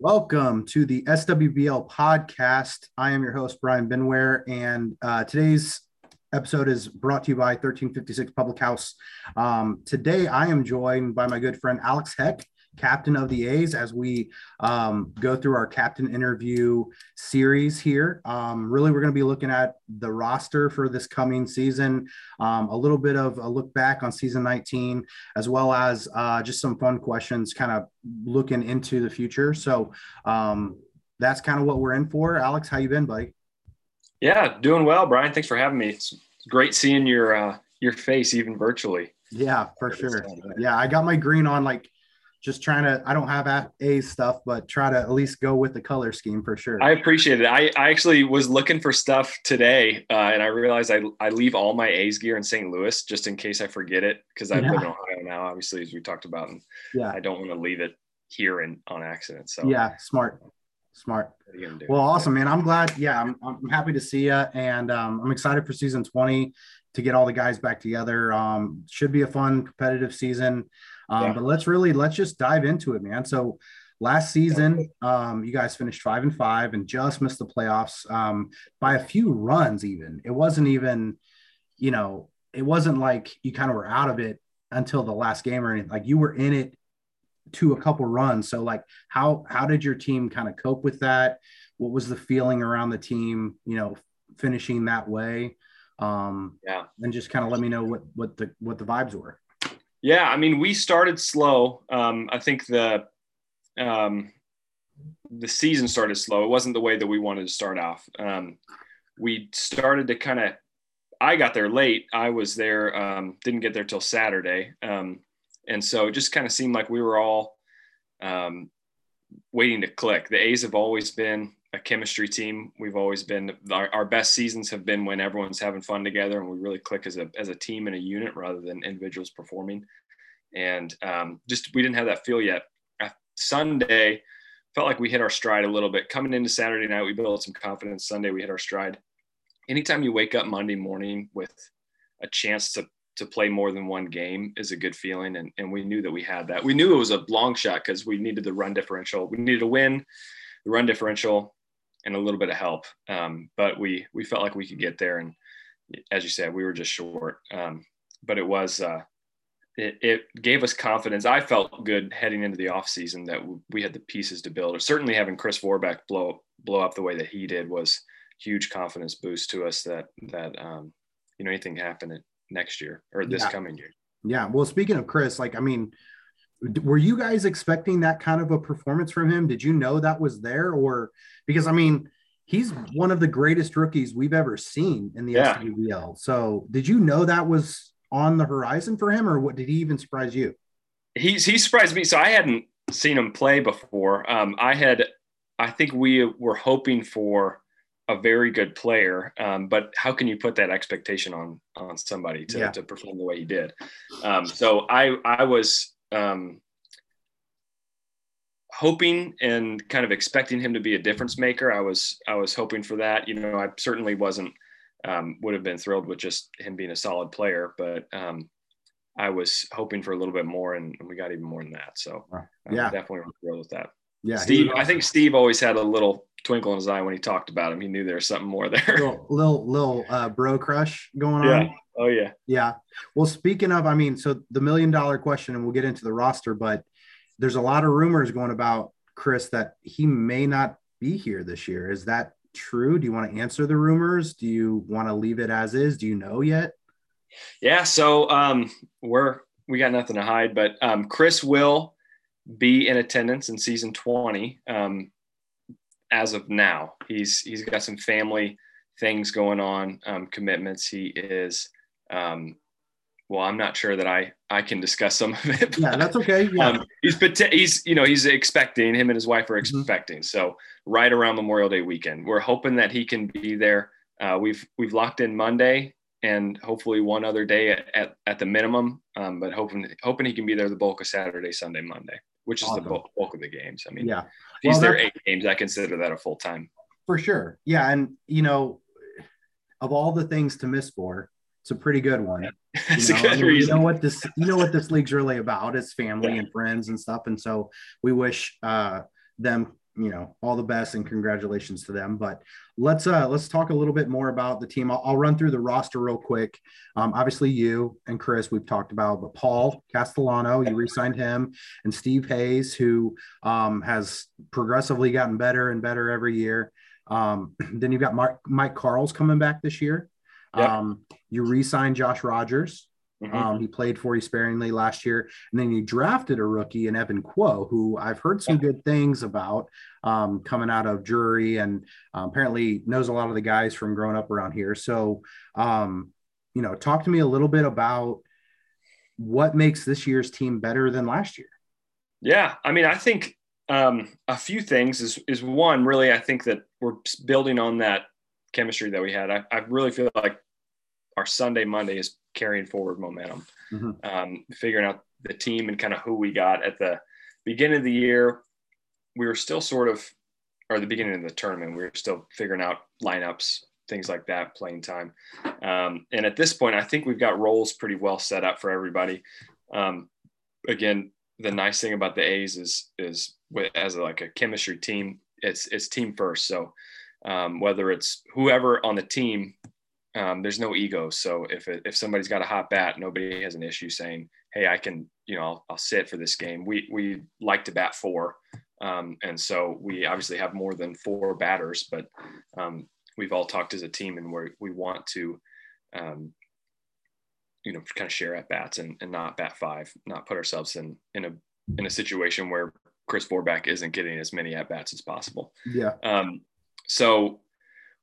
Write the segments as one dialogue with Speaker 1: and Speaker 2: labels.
Speaker 1: Welcome to the SWBL podcast. I am your host, Brian Benware, and uh, today's episode is brought to you by 1356 Public House. Um, today, I am joined by my good friend Alex Heck captain of the A's as we um, go through our captain interview series here. Um, really, we're going to be looking at the roster for this coming season, um, a little bit of a look back on season 19, as well as uh, just some fun questions kind of looking into the future. So um, that's kind of what we're in for. Alex, how you been, buddy?
Speaker 2: Yeah, doing well, Brian. Thanks for having me. It's great seeing your uh, your face even virtually.
Speaker 1: Yeah, for sure. Yeah, I got my green on like just trying to i don't have a stuff but try to at least go with the color scheme for sure.
Speaker 2: I appreciate it. I, I actually was looking for stuff today uh, and i realized I, I leave all my a's gear in st louis just in case i forget it because i yeah. live in ohio now obviously as we talked about and yeah. I don't want to leave it here in on accident so.
Speaker 1: Yeah smart smart. Well awesome man. I'm glad yeah i'm, I'm happy to see you and um, i'm excited for season 20 to get all the guys back together. Um, should be a fun competitive season um, yeah. But let's really let's just dive into it, man. So last season, um, you guys finished five and five and just missed the playoffs um, by a few runs. Even it wasn't even, you know, it wasn't like you kind of were out of it until the last game or anything. Like you were in it to a couple runs. So like how how did your team kind of cope with that? What was the feeling around the team? You know, finishing that way. Um, yeah, and just kind of let me know what what the what the vibes were.
Speaker 2: Yeah, I mean, we started slow. Um, I think the um, the season started slow. It wasn't the way that we wanted to start off. Um, we started to kind of. I got there late. I was there. Um, didn't get there till Saturday, um, and so it just kind of seemed like we were all um, waiting to click. The A's have always been a chemistry team. We've always been our, our, best seasons have been when everyone's having fun together and we really click as a as a team and a unit rather than individuals performing. And um, just we didn't have that feel yet. Sunday felt like we hit our stride a little bit. Coming into Saturday night, we built some confidence. Sunday we hit our stride. Anytime you wake up Monday morning with a chance to to play more than one game is a good feeling. And, and we knew that we had that. We knew it was a long shot because we needed the run differential. We needed to win the run differential and a little bit of help. Um, but we we felt like we could get there, and as you said, we were just short. Um, but it was uh, it, it, gave us confidence. I felt good heading into the off season that we had the pieces to build. Or certainly having Chris Vorback blow blow up the way that he did was huge confidence boost to us that that um, you know anything happen next year or this
Speaker 1: yeah.
Speaker 2: coming year.
Speaker 1: Yeah. Well, speaking of Chris, like I mean, were you guys expecting that kind of a performance from him? Did you know that was there, or because I mean, he's one of the greatest rookies we've ever seen in the yeah. SWBL. So, did you know that was on the horizon for him, or what did he even surprise you?
Speaker 2: He's he surprised me. So I hadn't seen him play before. Um, I had, I think we were hoping for a very good player, um, but how can you put that expectation on on somebody to, yeah. to perform the way he did? Um, so I I was um, hoping and kind of expecting him to be a difference maker. I was I was hoping for that. You know, I certainly wasn't um, would have been thrilled with just him being a solid player, but um, I was hoping for a little bit more, and, and we got even more than that. So uh, yeah, definitely thrilled with that. Yeah, Steve. I think Steve always had a little twinkle in his eye when he talked about him. He knew there was something more there.
Speaker 1: Little little, little uh, bro crush going
Speaker 2: on. Oh yeah.
Speaker 1: Yeah. Well, speaking of, I mean, so the million dollar question, and we'll get into the roster, but there's a lot of rumors going about Chris that he may not be here this year. Is that true? Do you want to answer the rumors? Do you want to leave it as is? Do you know yet?
Speaker 2: Yeah. So um, we're we got nothing to hide, but um, Chris will be in attendance in season 20 um, as of now. He's he's got some family things going on, um, commitments. He is um, well, I'm not sure that I I can discuss some of
Speaker 1: it. yeah, that's okay. Yeah. Um,
Speaker 2: he's he's you know he's expecting him and his wife are mm-hmm. expecting. Mm-hmm. So right around Memorial Day weekend, we're hoping that he can be there. Uh, we've we've locked in Monday and hopefully one other day at, at, at the minimum. Um, but hoping hoping he can be there the bulk of Saturday, Sunday, Monday, which is awesome. the bulk, bulk, of the games. I mean, yeah, he's well, there eight games. I consider that a full time.
Speaker 1: For sure. Yeah, and you know, of all the things to miss for, it's a pretty good one. You know, I mean, you know, what this you know what this league's really about. It's family yeah. and friends and stuff. And so we wish uh, them you know all the best and congratulations to them but let's uh let's talk a little bit more about the team i'll, I'll run through the roster real quick um obviously you and chris we've talked about but paul castellano you re-signed him and steve hayes who um has progressively gotten better and better every year um then you've got Mark, mike carl's coming back this year yep. um you re-signed josh rogers Mm-hmm. Um, he played for you sparingly last year, and then you drafted a rookie in Evan Quo, who I've heard some good things about um, coming out of Drury, and um, apparently knows a lot of the guys from growing up around here. So, um, you know, talk to me a little bit about what makes this year's team better than last year.
Speaker 2: Yeah, I mean, I think um, a few things is is one really. I think that we're building on that chemistry that we had. I, I really feel like our Sunday Monday is carrying forward momentum, mm-hmm. um, figuring out the team and kind of who we got at the beginning of the year. We were still sort of, or the beginning of the tournament, we were still figuring out lineups, things like that, playing time. Um, and at this point, I think we've got roles pretty well set up for everybody. Um, again, the nice thing about the A's is is as a, like a chemistry team, it's it's team first. So um, whether it's whoever on the team um, there's no ego. So if it, if somebody's got a hot bat, nobody has an issue saying, "Hey, I can, you know, I'll, I'll sit for this game." We we like to bat four, um, and so we obviously have more than four batters, but um, we've all talked as a team, and we we want to, um, you know, kind of share at bats and, and not bat five, not put ourselves in in a in a situation where Chris Forbach isn't getting as many at bats as possible.
Speaker 1: Yeah.
Speaker 2: Um, so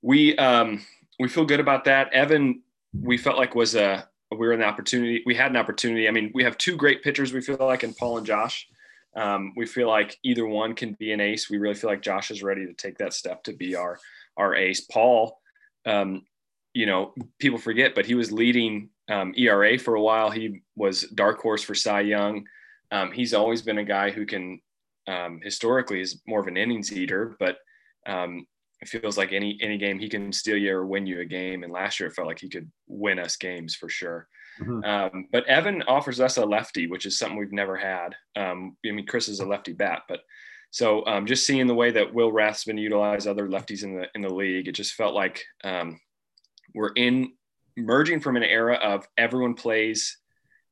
Speaker 2: we um, we feel good about that. Evan, we felt like was a we were the opportunity. We had an opportunity. I mean, we have two great pitchers. We feel like in Paul and Josh. Um, we feel like either one can be an ace. We really feel like Josh is ready to take that step to be our our ace. Paul, um, you know, people forget, but he was leading um, ERA for a while. He was dark horse for Cy Young. Um, he's always been a guy who can um, historically is more of an innings eater, but um, it feels like any any game he can steal you or win you a game. And last year it felt like he could win us games for sure. Mm-hmm. Um, but Evan offers us a lefty, which is something we've never had. Um, I mean, Chris is a lefty bat, but so um, just seeing the way that Will Rath's been utilized other lefties in the in the league, it just felt like um, we're in merging from an era of everyone plays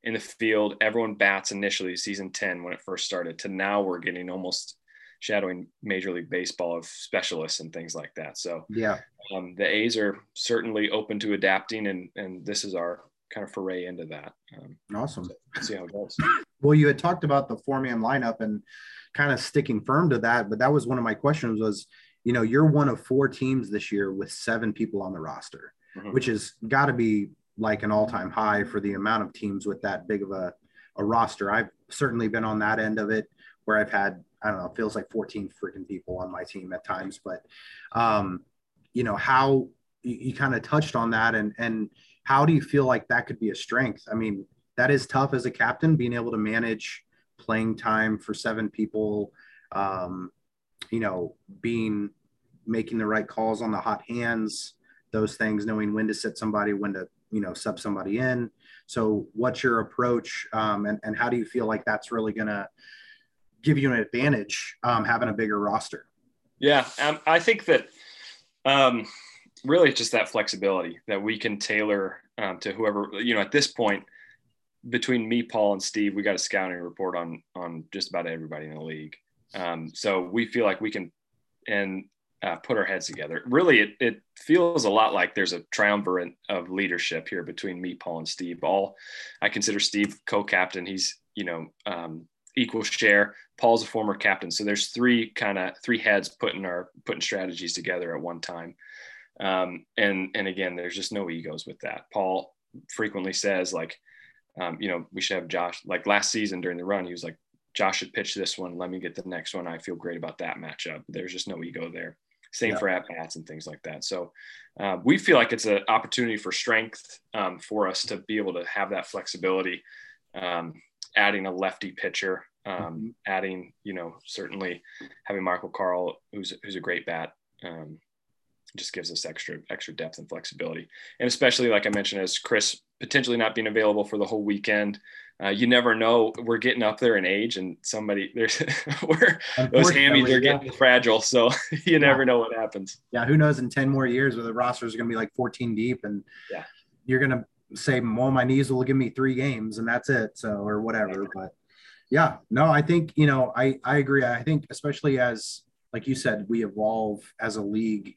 Speaker 2: in the field, everyone bats initially season 10 when it first started to now we're getting almost shadowing Major League Baseball of specialists and things like that. So
Speaker 1: yeah,
Speaker 2: um, the A's are certainly open to adapting, and and this is our kind of foray into that. Um,
Speaker 1: awesome.
Speaker 2: So see how it goes.
Speaker 1: Well, you had talked about the four man lineup and kind of sticking firm to that, but that was one of my questions. Was you know you're one of four teams this year with seven people on the roster, mm-hmm. which has got to be like an all time high for the amount of teams with that big of a, a roster. I've certainly been on that end of it where I've had I don't know, it feels like 14 freaking people on my team at times, but um, you know, how you, you kind of touched on that and and how do you feel like that could be a strength? I mean, that is tough as a captain, being able to manage playing time for seven people, um, you know, being making the right calls on the hot hands, those things, knowing when to sit somebody, when to, you know, sub somebody in. So what's your approach? Um, and, and how do you feel like that's really going to give you an advantage um, having a bigger roster.
Speaker 2: Yeah, um, I think that um, really just that flexibility that we can tailor um, to whoever you know. At this point, between me, Paul, and Steve, we got a scouting report on on just about everybody in the league. Um, so we feel like we can and uh, put our heads together. Really, it, it feels a lot like there's a triumvirate of leadership here between me, Paul, and Steve. All I consider Steve co-captain. He's you know um, equal share. Paul's a former captain, so there's three kind of three heads putting our putting strategies together at one time. Um, and and again, there's just no egos with that. Paul frequently says like, um, you know, we should have Josh. Like last season during the run, he was like, Josh should pitch this one. Let me get the next one. I feel great about that matchup. There's just no ego there. Same yeah. for at bats and things like that. So uh, we feel like it's an opportunity for strength um, for us to be able to have that flexibility. Um, adding a lefty pitcher, um, mm-hmm. adding, you know, certainly having Michael Carl, who's who's a great bat, um, just gives us extra extra depth and flexibility. And especially like I mentioned, as Chris potentially not being available for the whole weekend, uh, you never know. We're getting up there in age, and somebody there's we're those hammies are getting yeah. fragile, so you never know what happens.
Speaker 1: Yeah, who knows? In ten more years, where the roster is going to be like 14 deep, and
Speaker 2: yeah,
Speaker 1: you're going to say, "Well, my knees will give me three games, and that's it." So or whatever. But yeah, no, I think you know, I I agree. I think especially as like you said, we evolve as a league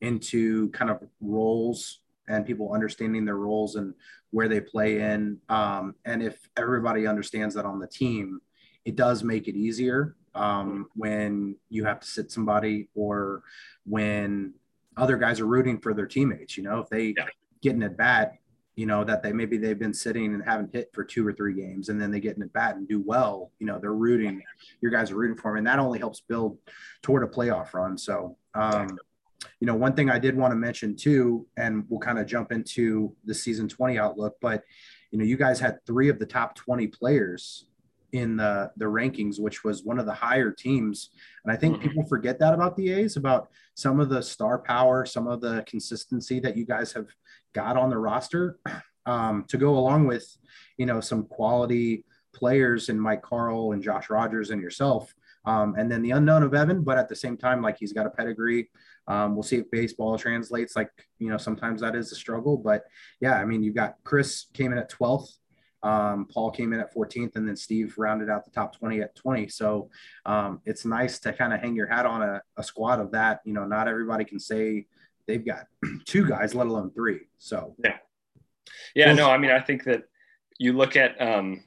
Speaker 1: into kind of roles and people understanding their roles and where they play in. Um, and if everybody understands that on the team, it does make it easier um, when you have to sit somebody or when other guys are rooting for their teammates. You know, if they yeah. get in at bat, you know, that they maybe they've been sitting and haven't hit for two or three games and then they get in at bat and do well, you know, they're rooting, your guys are rooting for them. And that only helps build toward a playoff run. So, um, you know, one thing I did want to mention too, and we'll kind of jump into the season 20 outlook, but you know, you guys had three of the top 20 players in the the rankings, which was one of the higher teams. And I think mm-hmm. people forget that about the A's, about some of the star power, some of the consistency that you guys have got on the roster um, to go along with, you know, some quality players in Mike Carl and Josh Rogers and yourself. Um, and then the unknown of Evan, but at the same time, like he's got a pedigree. Um, we'll see if baseball translates. Like you know, sometimes that is a struggle, but yeah, I mean, you've got Chris came in at 12th, um, Paul came in at 14th, and then Steve rounded out the top 20 at 20. So um, it's nice to kind of hang your hat on a, a, squad of that. You know, not everybody can say they've got two guys, let alone three. So
Speaker 2: yeah, yeah, no, I mean, I think that you look at, um,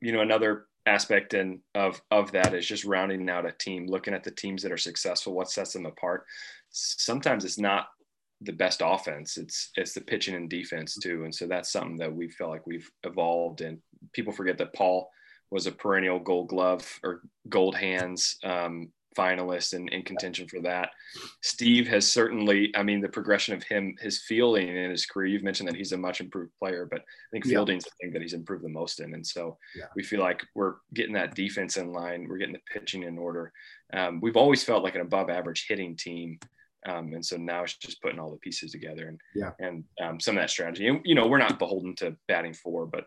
Speaker 2: you know, another aspect and of of that is just rounding out a team, looking at the teams that are successful, what sets them apart. Sometimes it's not the best offense; it's it's the pitching and defense too, and so that's something that we feel like we've evolved. And people forget that Paul was a perennial Gold Glove or Gold Hands um, finalist and in contention for that. Steve has certainly, I mean, the progression of him, his fielding in his career, you've mentioned that he's a much improved player, but I think fielding's yeah. the thing that he's improved the most in. And so yeah. we feel like we're getting that defense in line, we're getting the pitching in order. Um, we've always felt like an above average hitting team. Um, and so now it's just putting all the pieces together and
Speaker 1: yeah
Speaker 2: and um, some of that strategy. And you know, we're not beholden to batting four, but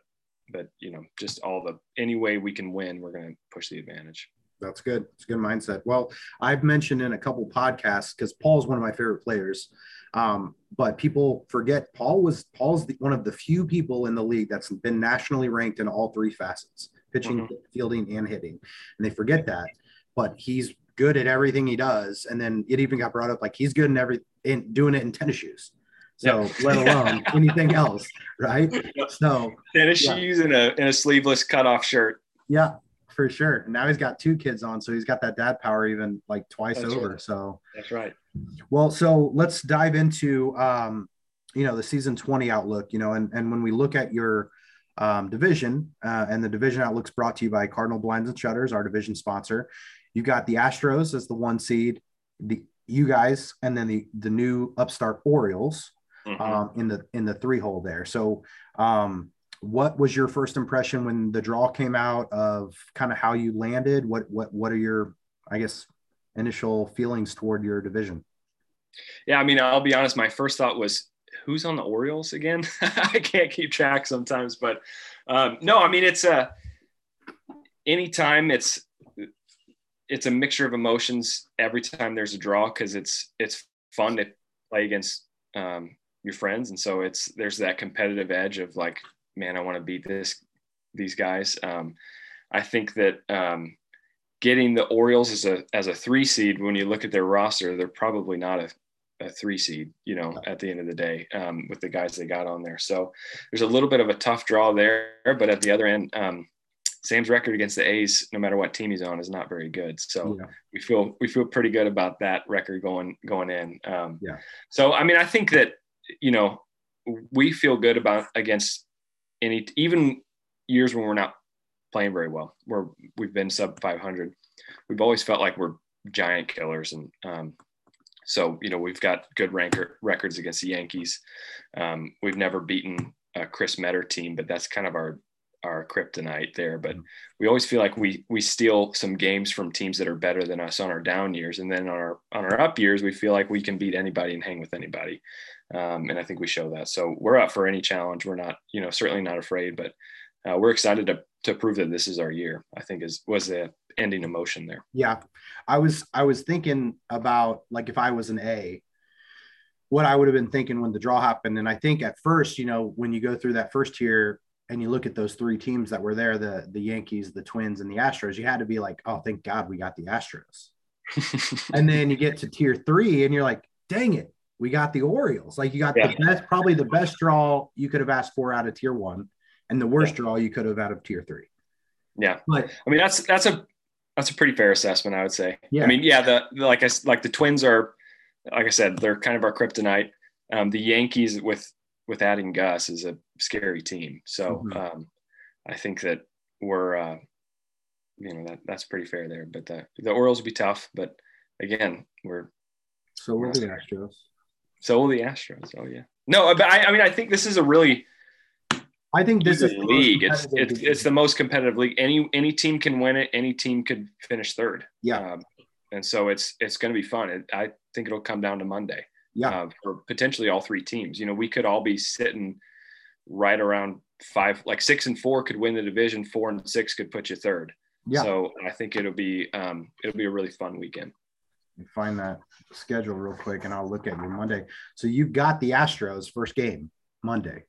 Speaker 2: but you know, just all the any way we can win, we're going to push the advantage.
Speaker 1: That's good. It's a good mindset. Well, I've mentioned in a couple podcasts because Paul's one of my favorite players. Um, but people forget Paul was Paul's the, one of the few people in the league that's been nationally ranked in all three facets pitching, mm-hmm. fielding, and hitting. And they forget that. But he's good at everything he does. And then it even got brought up like he's good in every in doing it in tennis shoes. So yep. let alone anything else, right? So
Speaker 2: tennis yeah. shoes and a and a sleeveless cutoff shirt.
Speaker 1: Yeah, for sure. now he's got two kids on, so he's got that dad power even like twice that's over. Right. So
Speaker 2: that's right.
Speaker 1: Well, so let's dive into um, you know the season 20 outlook. You know, and and when we look at your um, division uh, and the division outlook's brought to you by Cardinal Blinds and Shutters, our division sponsor. You got the Astros as the one seed, the you guys, and then the the new upstart Orioles mm-hmm. um, in the in the three hole there. So um, what was your first impression when the draw came out of kind of how you landed? What what what are your I guess initial feelings toward your division?
Speaker 2: Yeah, I mean, I'll be honest. My first thought was, who's on the Orioles again? I can't keep track sometimes, but um, no, I mean, it's a anytime it's it's a mixture of emotions every time there's a draw because it's it's fun to play against um, your friends, and so it's there's that competitive edge of like man, I want to beat this these guys. Um, I think that um, getting the Orioles as a as a three seed, when you look at their roster, they're probably not a, a three seed. You know, at the end of the day, um, with the guys they got on there, so there's a little bit of a tough draw there. But at the other end, um, Sam's record against the A's, no matter what team he's on, is not very good. So yeah. we feel we feel pretty good about that record going going in. Um,
Speaker 1: yeah.
Speaker 2: So I mean, I think that you know we feel good about against any even years when we're not playing very well, where we've been sub 500, we've always felt like we're giant killers, and um, so you know we've got good ranker records against the Yankees. Um, we've never beaten a Chris Metter team, but that's kind of our our kryptonite there. But mm-hmm. we always feel like we we steal some games from teams that are better than us on our down years, and then on our on our up years, we feel like we can beat anybody and hang with anybody. Um, and I think we show that. So we're up for any challenge. We're not, you know, certainly not afraid, but uh, we're excited to to prove that this is our year. I think is was the ending emotion there.
Speaker 1: Yeah, I was I was thinking about like if I was an A, what I would have been thinking when the draw happened, and I think at first, you know, when you go through that first tier and you look at those three teams that were there, the the Yankees, the Twins, and the Astros, you had to be like, oh, thank God we got the Astros. and then you get to tier three, and you're like, dang it, we got the Orioles. Like you got yeah. the best, probably the best draw you could have asked for out of tier one, and the worst yeah. draw you could have out of tier three.
Speaker 2: Yeah, but I mean that's that's a that's a pretty fair assessment, I would say. Yeah. I mean, yeah, the, the like I like the Twins are, like I said, they're kind of our kryptonite. Um, the Yankees with with adding Gus is a scary team. So mm-hmm. um, I think that we're, uh, you know, that that's pretty fair there. But the the Orioles will be tough. But again, we're
Speaker 1: so we're the Astros.
Speaker 2: So will the Astros. Oh yeah. No, but I, I mean, I think this is a really
Speaker 1: I think this is
Speaker 2: league. It's it's, it's the most competitive league. Any any team can win it. Any team could finish third.
Speaker 1: Yeah.
Speaker 2: Um, and so it's it's going to be fun. It, I think it'll come down to Monday.
Speaker 1: Yeah. Uh,
Speaker 2: for potentially all three teams. You know, we could all be sitting right around five, like six and four could win the division. Four and six could put you third. Yeah. So I think it'll be um, it'll be a really fun weekend.
Speaker 1: Find that schedule real quick, and I'll look at your Monday. So you've got the Astros first game Monday.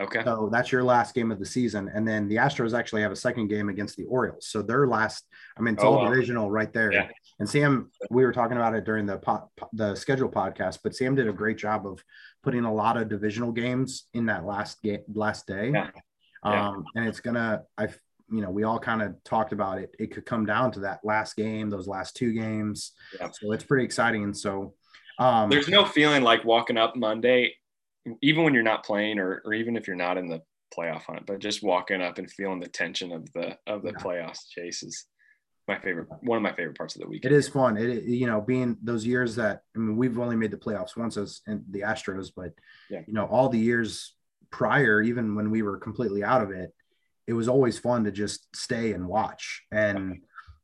Speaker 2: Okay.
Speaker 1: So that's your last game of the season. And then the Astros actually have a second game against the Orioles. So their last, I mean, it's oh, all wow. divisional right there. Yeah. And Sam, we were talking about it during the po- the schedule podcast, but Sam did a great job of putting a lot of divisional games in that last game, last day. Yeah. Yeah. Um, and it's gonna, I, you know, we all kind of talked about it. It could come down to that last game, those last two games. Yeah. So it's pretty exciting. And so,
Speaker 2: um, there's no feeling like walking up Monday even when you're not playing or, or even if you're not in the playoff hunt, but just walking up and feeling the tension of the of the yeah. playoffs chase is my favorite one of my favorite parts of the week.
Speaker 1: It is fun. It you know being those years that I mean we've only made the playoffs once as in the Astros, but yeah. you know all the years prior, even when we were completely out of it, it was always fun to just stay and watch and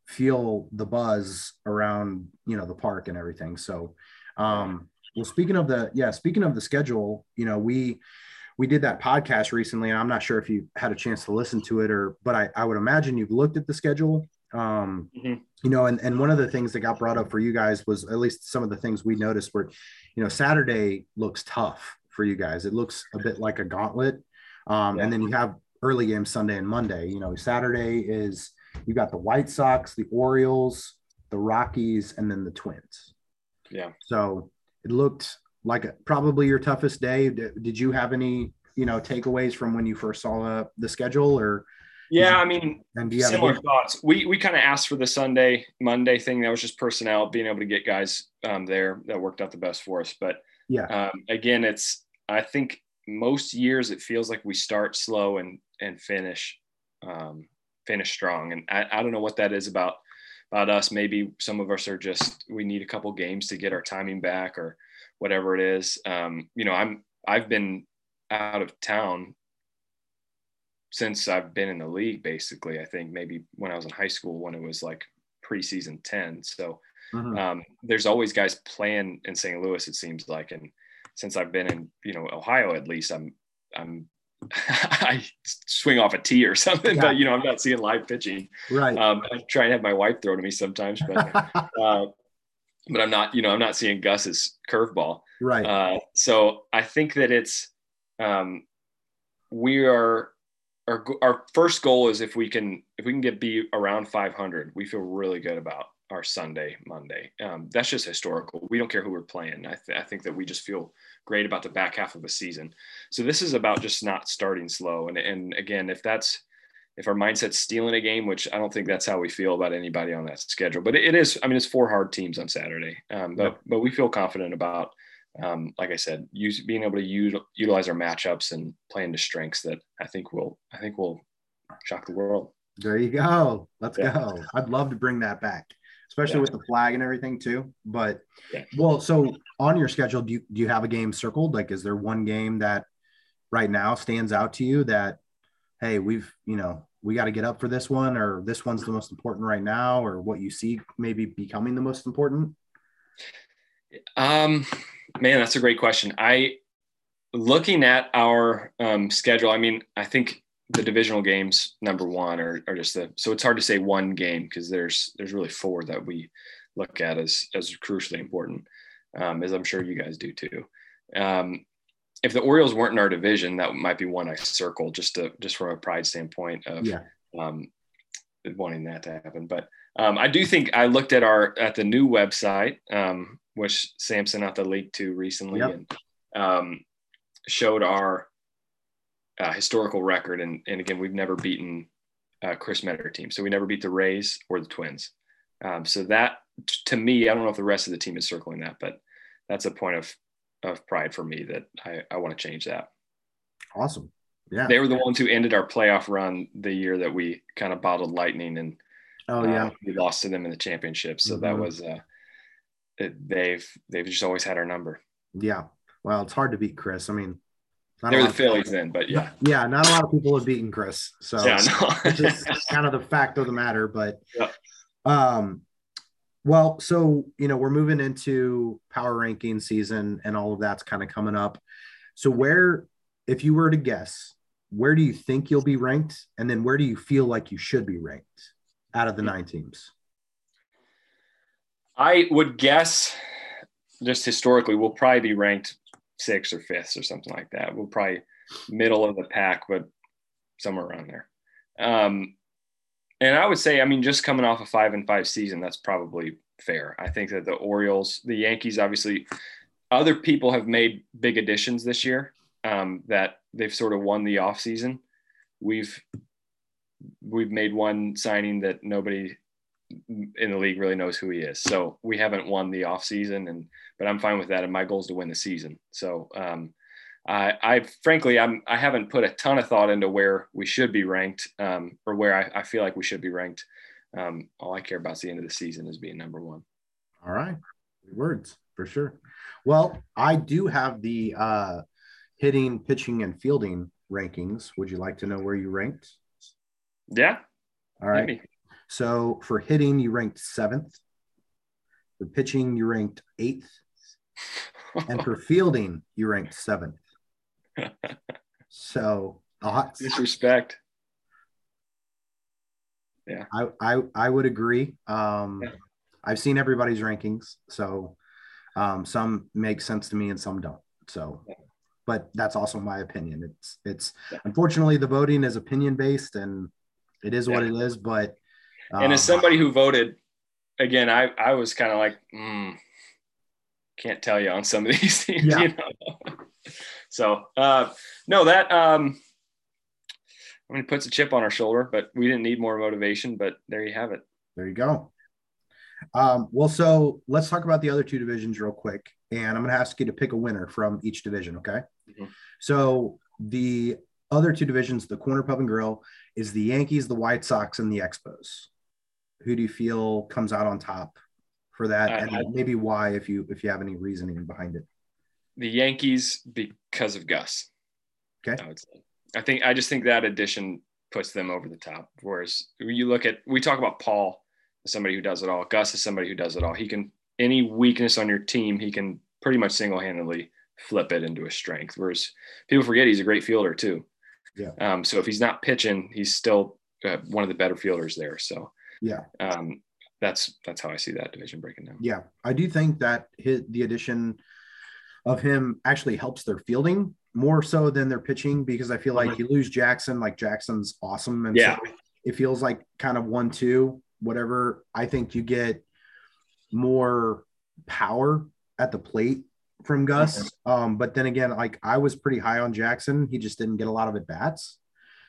Speaker 1: feel the buzz around you know the park and everything. So um well, speaking of the yeah, speaking of the schedule, you know, we we did that podcast recently, and I'm not sure if you had a chance to listen to it or, but I, I would imagine you've looked at the schedule. Um, mm-hmm. you know, and, and one of the things that got brought up for you guys was at least some of the things we noticed were, you know, Saturday looks tough for you guys. It looks a bit like a gauntlet. Um, yeah. and then you have early games Sunday and Monday. You know, Saturday is you got the White Sox, the Orioles, the Rockies, and then the Twins.
Speaker 2: Yeah.
Speaker 1: So it looked like a, probably your toughest day. Did, did, you have any, you know, takeaways from when you first saw uh, the schedule or?
Speaker 2: Yeah, I mean, and similar thoughts. We we kind of asked for the Sunday Monday thing. That was just personnel, being able to get guys um, there that worked out the best for us. But
Speaker 1: yeah,
Speaker 2: um, again, it's I think most years it feels like we start slow and and finish um, finish strong. And I, I don't know what that is about about us. Maybe some of us are just we need a couple games to get our timing back or whatever it is. Um, you know, I'm I've been out of town since I've been in the league. Basically, I think maybe when I was in high school when it was like preseason ten. So mm-hmm. um, there's always guys playing in St. Louis. It seems like, and since I've been in you know Ohio, at least I'm I'm I swing off a tee or something, yeah. but you know, I'm not seeing live pitching.
Speaker 1: Right.
Speaker 2: Um, I try and have my wife throw to me sometimes, but uh, but I'm not, you know, I'm not seeing Gus's curveball.
Speaker 1: Right.
Speaker 2: Uh, so I think that it's um, we are our our first goal is if we can if we can get be around 500, we feel really good about our Sunday, Monday. Um, that's just historical. We don't care who we're playing. I, th- I think that we just feel great about the back half of a season. So this is about just not starting slow. And and again, if that's if our mindset's stealing a game, which I don't think that's how we feel about anybody on that schedule, but it, is. I mean, it's four hard teams on Saturday, um, but but we feel confident about, um, like I said, use, being able to use, utilize our matchups and playing to strengths that I think will I think will shock the world.
Speaker 1: There you go. Let's yeah. go. I'd love to bring that back especially yeah. with the flag and everything too. But yeah. well, so on your schedule, do you do you have a game circled? Like, is there one game that right now stands out to you that, hey, we've you know we got to get up for this one, or this one's the most important right now, or what you see maybe becoming the most important?
Speaker 2: Um, man, that's a great question. I looking at our um, schedule. I mean, I think the divisional games number one are, or just the so it's hard to say one game because there's there's really four that we look at as as crucially important um, as i'm sure you guys do too um, if the orioles weren't in our division that might be one i circle just to just from a pride standpoint of
Speaker 1: yeah.
Speaker 2: um, wanting that to happen but um, i do think i looked at our at the new website um, which sam sent out the link to recently
Speaker 1: Yep.
Speaker 2: and um, showed our uh, historical record. And, and again, we've never beaten uh, Chris Metter team. So we never beat the Rays or the Twins. Um, so that t- to me, I don't know if the rest of the team is circling that, but that's a point of, of pride for me that I, I want to change that.
Speaker 1: Awesome. Yeah.
Speaker 2: They were the ones who ended our playoff run the year that we kind of bottled lightning and
Speaker 1: oh
Speaker 2: uh,
Speaker 1: yeah.
Speaker 2: we lost to them in the championship. So that
Speaker 1: Mhm.
Speaker 2: was, uh, it, they've, they've just always had our number.
Speaker 1: Yeah. Well, it's hard to beat Chris. I mean, not
Speaker 2: They
Speaker 1: a
Speaker 2: were
Speaker 1: lot
Speaker 2: the Phillies then, but yeah.
Speaker 1: Yeah, not a lot of people have beaten Chris. So
Speaker 2: Yeah,
Speaker 1: it's just kind of the fact of the matter. But
Speaker 2: Yep.
Speaker 1: um, well, so you know, we're moving into power ranking season and all of that's kind of coming up. So where, if you were to guess, where do you think you'll be ranked? And then where do you feel like you should be ranked out of the nine teams?
Speaker 2: I would guess, just historically, we'll probably be ranked sixth or fifth or something like that. We'll probably middle of the pack, but somewhere around there. Um, and I would say, I mean, just coming off a five and five season, that's probably fair. I think that the Orioles, the Yankees, obviously, other people have made big additions this year um, that they've sort of won the offseason. We've we've made one signing that nobody in the league really knows who he is. So we haven't won the off season and, but I'm fine with that. And my goal is to win the season. So, um, I, I frankly, I'm, I haven't put a ton of thought into where we should be ranked, um, or where I, I feel like we should be ranked. Um, all I care about is the end of the season is being number one.
Speaker 1: All right. Good words for sure. Well, I do have the uh, hitting, pitching, and fielding rankings. Would you like to know where you ranked?
Speaker 2: Yeah.
Speaker 1: All right.
Speaker 2: maybe.
Speaker 1: So for hitting, you ranked seventh. For pitching, you ranked eighth. And for fielding, you ranked seventh. So
Speaker 2: Disrespect.
Speaker 1: I, I I would agree. Um,
Speaker 2: Yeah.
Speaker 1: I've seen everybody's rankings, so um, some make sense to me and some don't. So, but that's also my opinion. It's it's
Speaker 2: Yeah.
Speaker 1: unfortunately the voting is opinion based, and it is what
Speaker 2: Yeah.
Speaker 1: it is. But
Speaker 2: and as
Speaker 1: um,
Speaker 2: somebody who voted, again, I, I was kind of like, mm, can't tell you on some of these things,
Speaker 1: Yeah.
Speaker 2: you know. so uh, no, that um, I mean, it puts a chip on our shoulder, but we didn't need more motivation. But there you have it.
Speaker 1: There you go. Um, well, so let's talk about the other two divisions real quick. And I'm going to ask you to pick a winner from each division. Okay.
Speaker 2: Mhm.
Speaker 1: So the other two divisions, the corner pub and grill, is the Yankees, the White Sox, and the Expos. Who do you feel comes out on top for that?
Speaker 2: I-
Speaker 1: and
Speaker 2: I-
Speaker 1: maybe why, if you if you have any reasoning behind it.
Speaker 2: The Yankees because of Gus.
Speaker 1: Okay.
Speaker 2: I would say. I think I just think that addition puts them over the top. Whereas you look at we talk about Paul as somebody who does it all. Gus is somebody who does it all. He can any weakness on your team, he can pretty much single handedly flip it into a strength. Whereas people forget he's a great fielder too.
Speaker 1: Yeah.
Speaker 2: Um, so if he's not pitching, he's still uh, one of the better fielders there. So
Speaker 1: Yeah.
Speaker 2: um, that's that's how I see that division breaking down.
Speaker 1: Yeah, I do think that his, the addition of him actually helps their fielding more so than their pitching because I feel like you lose Jackson, like Jackson's awesome, and
Speaker 2: Yeah.
Speaker 1: so it feels like kind of one two whatever. I think you get more power at the plate from Gus, um, but then again, like I was pretty high on Jackson, he just didn't get a lot of at bats.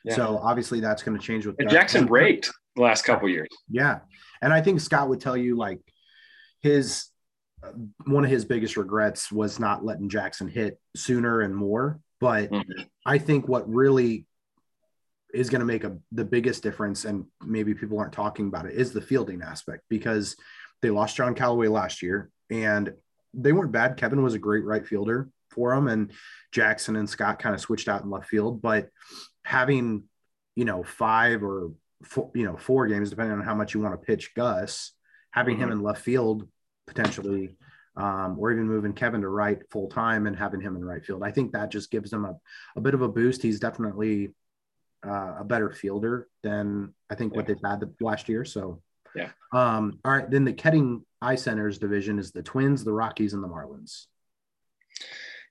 Speaker 2: Yeah.
Speaker 1: So obviously that's going to change with
Speaker 2: Jackson raked the last couple years.
Speaker 1: Yeah. And I think Scott would tell you like his uh, one of his biggest regrets was not letting Jackson hit sooner and more. But
Speaker 2: Mhm.
Speaker 1: I think what really is going to make a, the biggest difference, and maybe people aren't talking about it, is the fielding aspect because they lost John Callaway last year and they weren't bad. Kevin was a great right fielder for them, and Jackson and Scott kind of switched out in left field. But having, you know, five or four, you know, four games, depending on how much you want to pitch Gus, having him
Speaker 2: Mhm.
Speaker 1: in left field potentially, um, or even moving Kevin to right full time and having him in right field. I think that just gives them a, a bit of a boost. He's definitely uh, a better fielder than I think yeah. what they've had the last year. So
Speaker 2: yeah.
Speaker 1: Um, all right, then the Ketting Eye Centers division is the Twins, the Rockies, and the Marlins.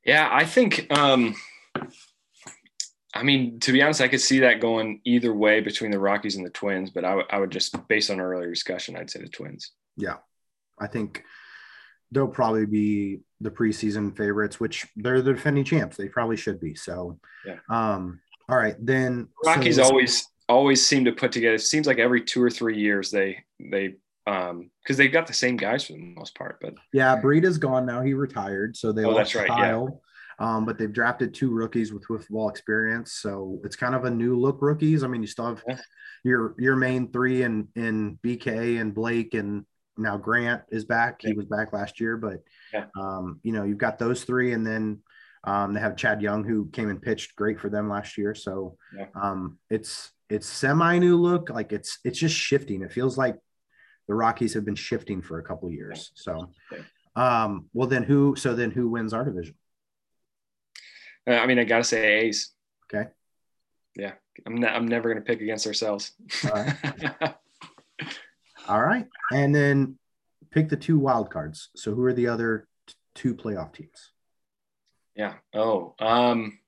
Speaker 2: Yeah, I think. Um, I mean, to be honest, I could see that going either way between the Rockies and the Twins, but I, w- I would just, based on our earlier discussion, I'd say the Twins.
Speaker 1: Yeah, I think they'll probably be the preseason favorites, which they're the defending champs. They probably should be. So,
Speaker 2: yeah.
Speaker 1: Um, all right, then
Speaker 2: Rockies so, always always seem to put together. It seems like every two or three years they they um because they've got the same guys for the most part. But
Speaker 1: yeah, Breida's gone now. He retired, so they
Speaker 2: oh, that's right. Kyle.
Speaker 1: Yeah. Um, but they've drafted two rookies with football experience, so it's kind of a new look rookies. I mean, you still have yeah. your your main three in in BK and Blake and now Grant is back. He was back last year, but
Speaker 2: yeah.
Speaker 1: um, you know, you've got those three, and then um, they have Chad Young who came and pitched great for them last year. So
Speaker 2: yeah.
Speaker 1: um, it's it's semi new look. Like it's it's just shifting. It feels like the Rockies have been shifting for a couple years. So, um, well then who? So then who wins our division?
Speaker 2: Uh, I mean, I gotta say A's.
Speaker 1: Okay.
Speaker 2: Yeah, I'm not, I'm never gonna pick against ourselves.
Speaker 1: All right. All right, and then pick the two wild cards. So who are the other t- two playoff teams?
Speaker 2: Yeah. Oh. Um.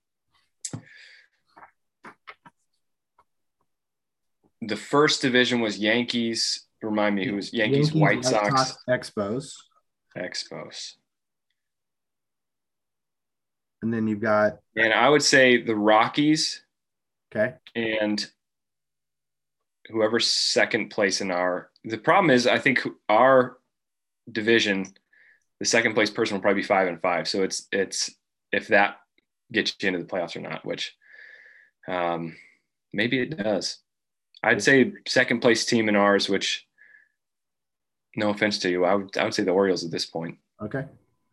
Speaker 2: The first division was Yankees. Remind me who was Yankees, Yankees White Sox,
Speaker 1: Expos.
Speaker 2: Expos.
Speaker 1: And then you've got.
Speaker 2: And I would say the Rockies.
Speaker 1: Okay.
Speaker 2: And whoever's second place in our. The problem is, I think our division, the second place person will probably be five and five. So it's it's if that gets you into the playoffs or not, which um, maybe it does. I'd say second place team in ours, which no offense to you, I would I would say the Orioles at this point.
Speaker 1: Okay,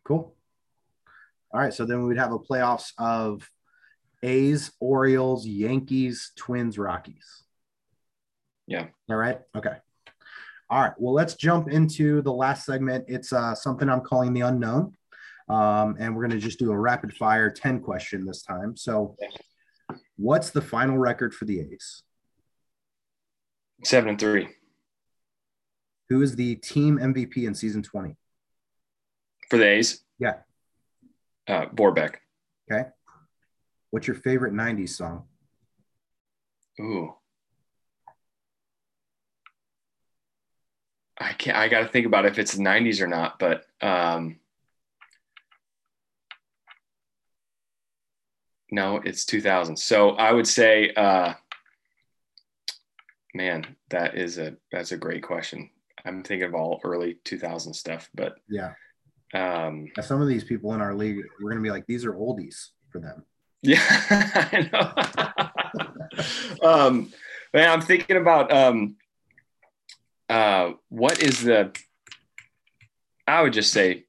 Speaker 1: cool. All right, so then we would have a playoffs of A's, Orioles, Yankees, Twins, Rockies.
Speaker 2: Yeah.
Speaker 1: All right. Okay. All right. Well, let's jump into the last segment. It's uh, something I'm calling the unknown. Um, and we're going to just do a rapid fire 10 question this time. So, what's the final record for the A's?
Speaker 2: Seven and three.
Speaker 1: Who is the team MVP in season 20?
Speaker 2: For the A's?
Speaker 1: Yeah.
Speaker 2: Uh, Borbeck.
Speaker 1: Okay. What's your favorite 90s song?
Speaker 2: Ooh. I can't, I got to think about if it's the 90s or not, but um, no, it's 2000. So I would say, uh, man, that is a, that's a great question. I'm thinking of all early 2000 stuff, but
Speaker 1: yeah.
Speaker 2: Um,
Speaker 1: some of these people in our league, we're going to be like, these are oldies for them.
Speaker 2: Yeah, I know. um, man, I'm thinking about um, uh, what is the? I would just say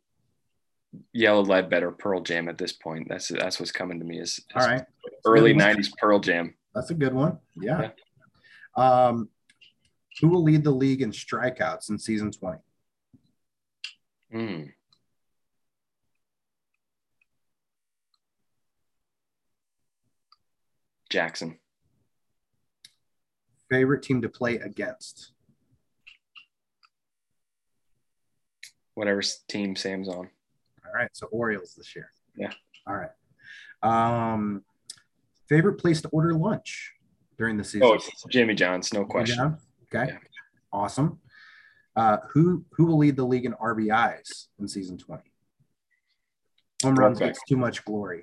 Speaker 2: Yellow Ledbetter Pearl Jam at this point. That's that's what's coming to me is, is
Speaker 1: all right.
Speaker 2: Early '90s Pearl Jam.
Speaker 1: That's a good one. Yeah. yeah. Um, who will lead the league in strikeouts in season 20?
Speaker 2: Hmm. Jackson.
Speaker 1: Favorite team to play against?
Speaker 2: Whatever team Sam's on.
Speaker 1: All right. So Orioles this year.
Speaker 2: Yeah.
Speaker 1: All right. Um, favorite place to order lunch during the season?
Speaker 2: Oh, Jimmy John's, no question.
Speaker 1: John? Okay. Yeah. Awesome. Uh, who who will lead the league in RBIs in season 20? Home runs gets too much glory.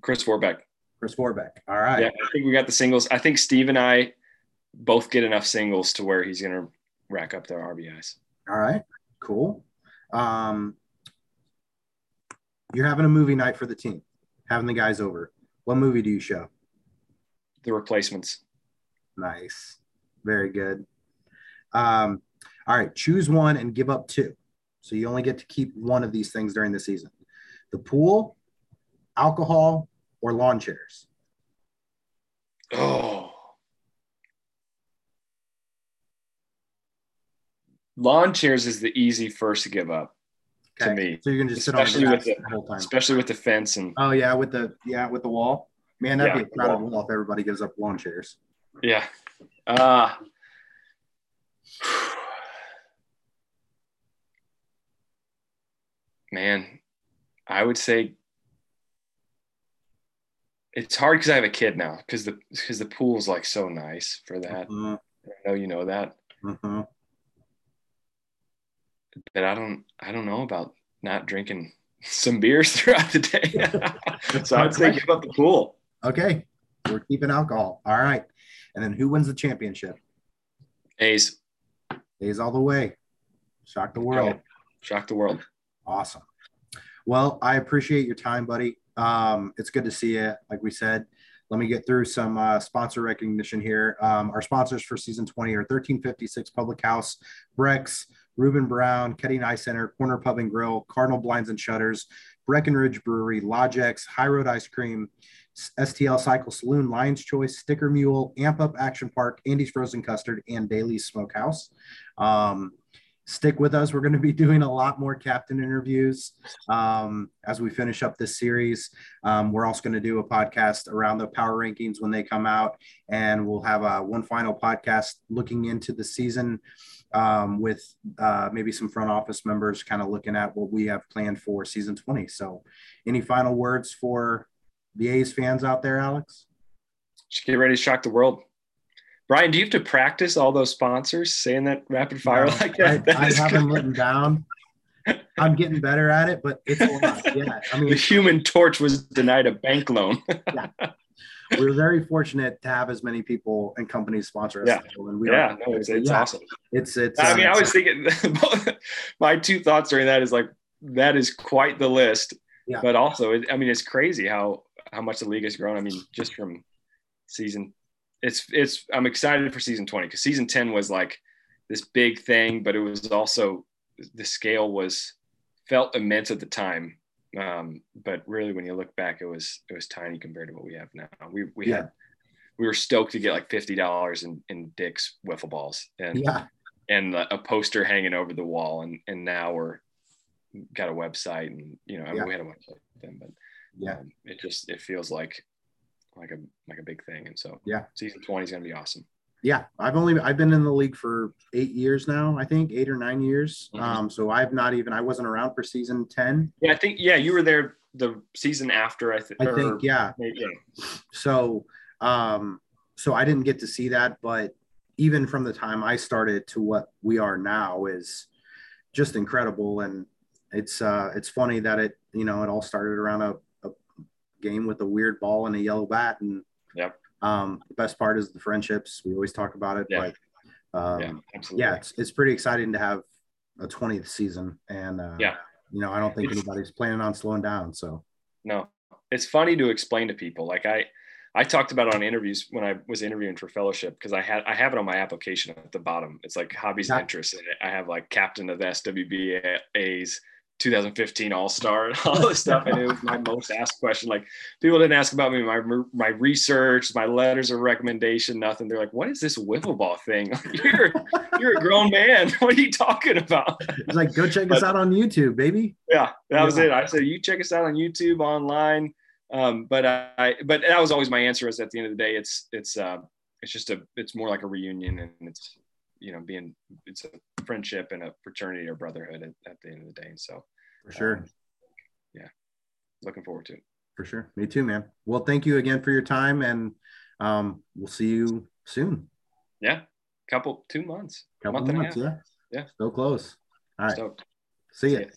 Speaker 2: Chris Forbeck.
Speaker 1: Chris Forbeck. All right.
Speaker 2: Yeah, I think we got the singles. I think Steve and I both get enough singles to where he's going to rack up their RBIs.
Speaker 1: All right. Cool. Um, you're having a movie night for the team, having the guys over. What movie do you show?
Speaker 2: The Replacements.
Speaker 1: Nice. Very good. Um, all right. Choose one and give up two. So you only get to keep one of these things during the season the pool, alcohol, or lawn chairs?
Speaker 2: Oh. Lawn chairs is the easy first to give up okay. to me.
Speaker 1: So you're gonna just
Speaker 2: especially
Speaker 1: sit on
Speaker 2: the, with the, the whole time, especially with the fence and.
Speaker 1: Oh yeah, with the yeah with the wall. Man, that'd yeah, be a crowded wall if everybody gives up lawn chairs.
Speaker 2: Yeah. Uh, man, I would say it's hard because I have a kid now because the because the pool's like so nice for that. Mm-hmm. I know you know that. Mm-hmm. But I don't I don't know about not drinking some beers throughout the day. so I'd say give up the pool.
Speaker 1: Okay. We're keeping alcohol. All right. And then who wins the championship?
Speaker 2: A's.
Speaker 1: A's all the way. Shock the world.
Speaker 2: Shock the world.
Speaker 1: Awesome. Well, I appreciate your time, buddy. Um, it's good to see you. Like we said, let me get through some uh, sponsor recognition here. Um, our sponsors for season 20 are 1356 Public House, Brex, RubinBrown, Ketting Eye Center, Corner Pub and Grill, Cardinal Blinds and Shutters, Breckenridge Brewery, Logix, High Road Ice Cream, STL Cycle Saloon, Lion's Choice, Sticker Mule, Amp Up Action Park, Andy's Frozen Custard, and Dalie's Smokehouse. Um, stick with us. We're going to be doing a lot more captain interviews um, as we finish up this series. Um, we're also going to do a podcast around the power rankings when they come out, and we'll have a one final podcast looking into the season um, with uh, maybe some front office members, kind of looking at what we have planned for season 20. So, any final words for the A's fans out there, Alex?
Speaker 2: Just get ready to shock the world. Brian, do you have to practice all those sponsors saying that rapid fire no, like that?
Speaker 1: I, that I have them written down. I'm getting better at it, but it's a lot. Yeah.
Speaker 2: I mean, the human torch was denied a bank loan. yeah.
Speaker 1: We're very fortunate to have as many people and companies sponsor us.
Speaker 2: Yeah. And we yeah. No, it's, it's yeah. awesome.
Speaker 1: It's, it's,
Speaker 2: I mean, uh, I was thinking my two thoughts during that is like, that is quite the list. Yeah. But also, I mean, it's crazy how, how much the league has grown. I mean, just from season it's it's I'm excited for season 20 because season 10 was like this big thing, but it was also the scale was felt immense at the time. Um, but really, when you look back, it was it was tiny compared to what we have now. We we yeah. had we were stoked to get like fifty dollars in in Dick's wiffle balls and yeah. and a poster hanging over the wall, and and now we're got a website, and you know I mean, yeah. we had a website then, but yeah, um, it just it feels like like a like a big thing. And so
Speaker 1: yeah,
Speaker 2: season 20 is gonna be awesome.
Speaker 1: Yeah, I've only I've been in the league for eight years now. I think eight or nine years. Mm-hmm. Um, so I've not even I wasn't around for season ten.
Speaker 2: Yeah, I think yeah, you were there the season after. I, th-
Speaker 1: I think yeah. yeah. So um, so I didn't get to see that, but even from the time I started to what we are now is just incredible and it's uh it's funny that it you know it all started around a game with a weird ball and a yellow bat. And
Speaker 2: yep.
Speaker 1: um, the best part is the friendships. We always talk about it, yeah. but um, yeah, absolutely. yeah, it's, it's pretty exciting to have a 20th season. And uh,
Speaker 2: yeah,
Speaker 1: you know, I don't think it's, anybody's planning on slowing down. So
Speaker 2: no, it's funny to explain to people. Like I, I talked about it on interviews when I was interviewing for fellowship because I had I have it on my application at the bottom. It's like hobbies yeah. and interests. And I have like captain of the SWBA's 2015 All Star and all this stuff. And it was my most asked question. Like people didn't ask about me, my my research, my letters of recommendation, nothing. They're like, "What is this wiffle ball thing? you're you're a grown man. What are you talking about?"
Speaker 1: It's like, go check but, us out on YouTube, baby.
Speaker 2: Yeah, that yeah. was it. I said, you check us out on YouTube online. Um, but I, but that was always my answer. Is at the end of the day, it's it's uh, it's just a it's more like a reunion, and it's you know being it's a friendship and a fraternity or brotherhood at, at the end of the day. And So
Speaker 1: for sure, um,
Speaker 2: yeah, looking forward to it.
Speaker 1: For sure, me too, man. Well, thank you again for your time, and um, we'll see you soon.
Speaker 2: Yeah, couple two months,
Speaker 1: couple months, yeah,
Speaker 2: yeah,
Speaker 1: so close. All right, Stoked. see you.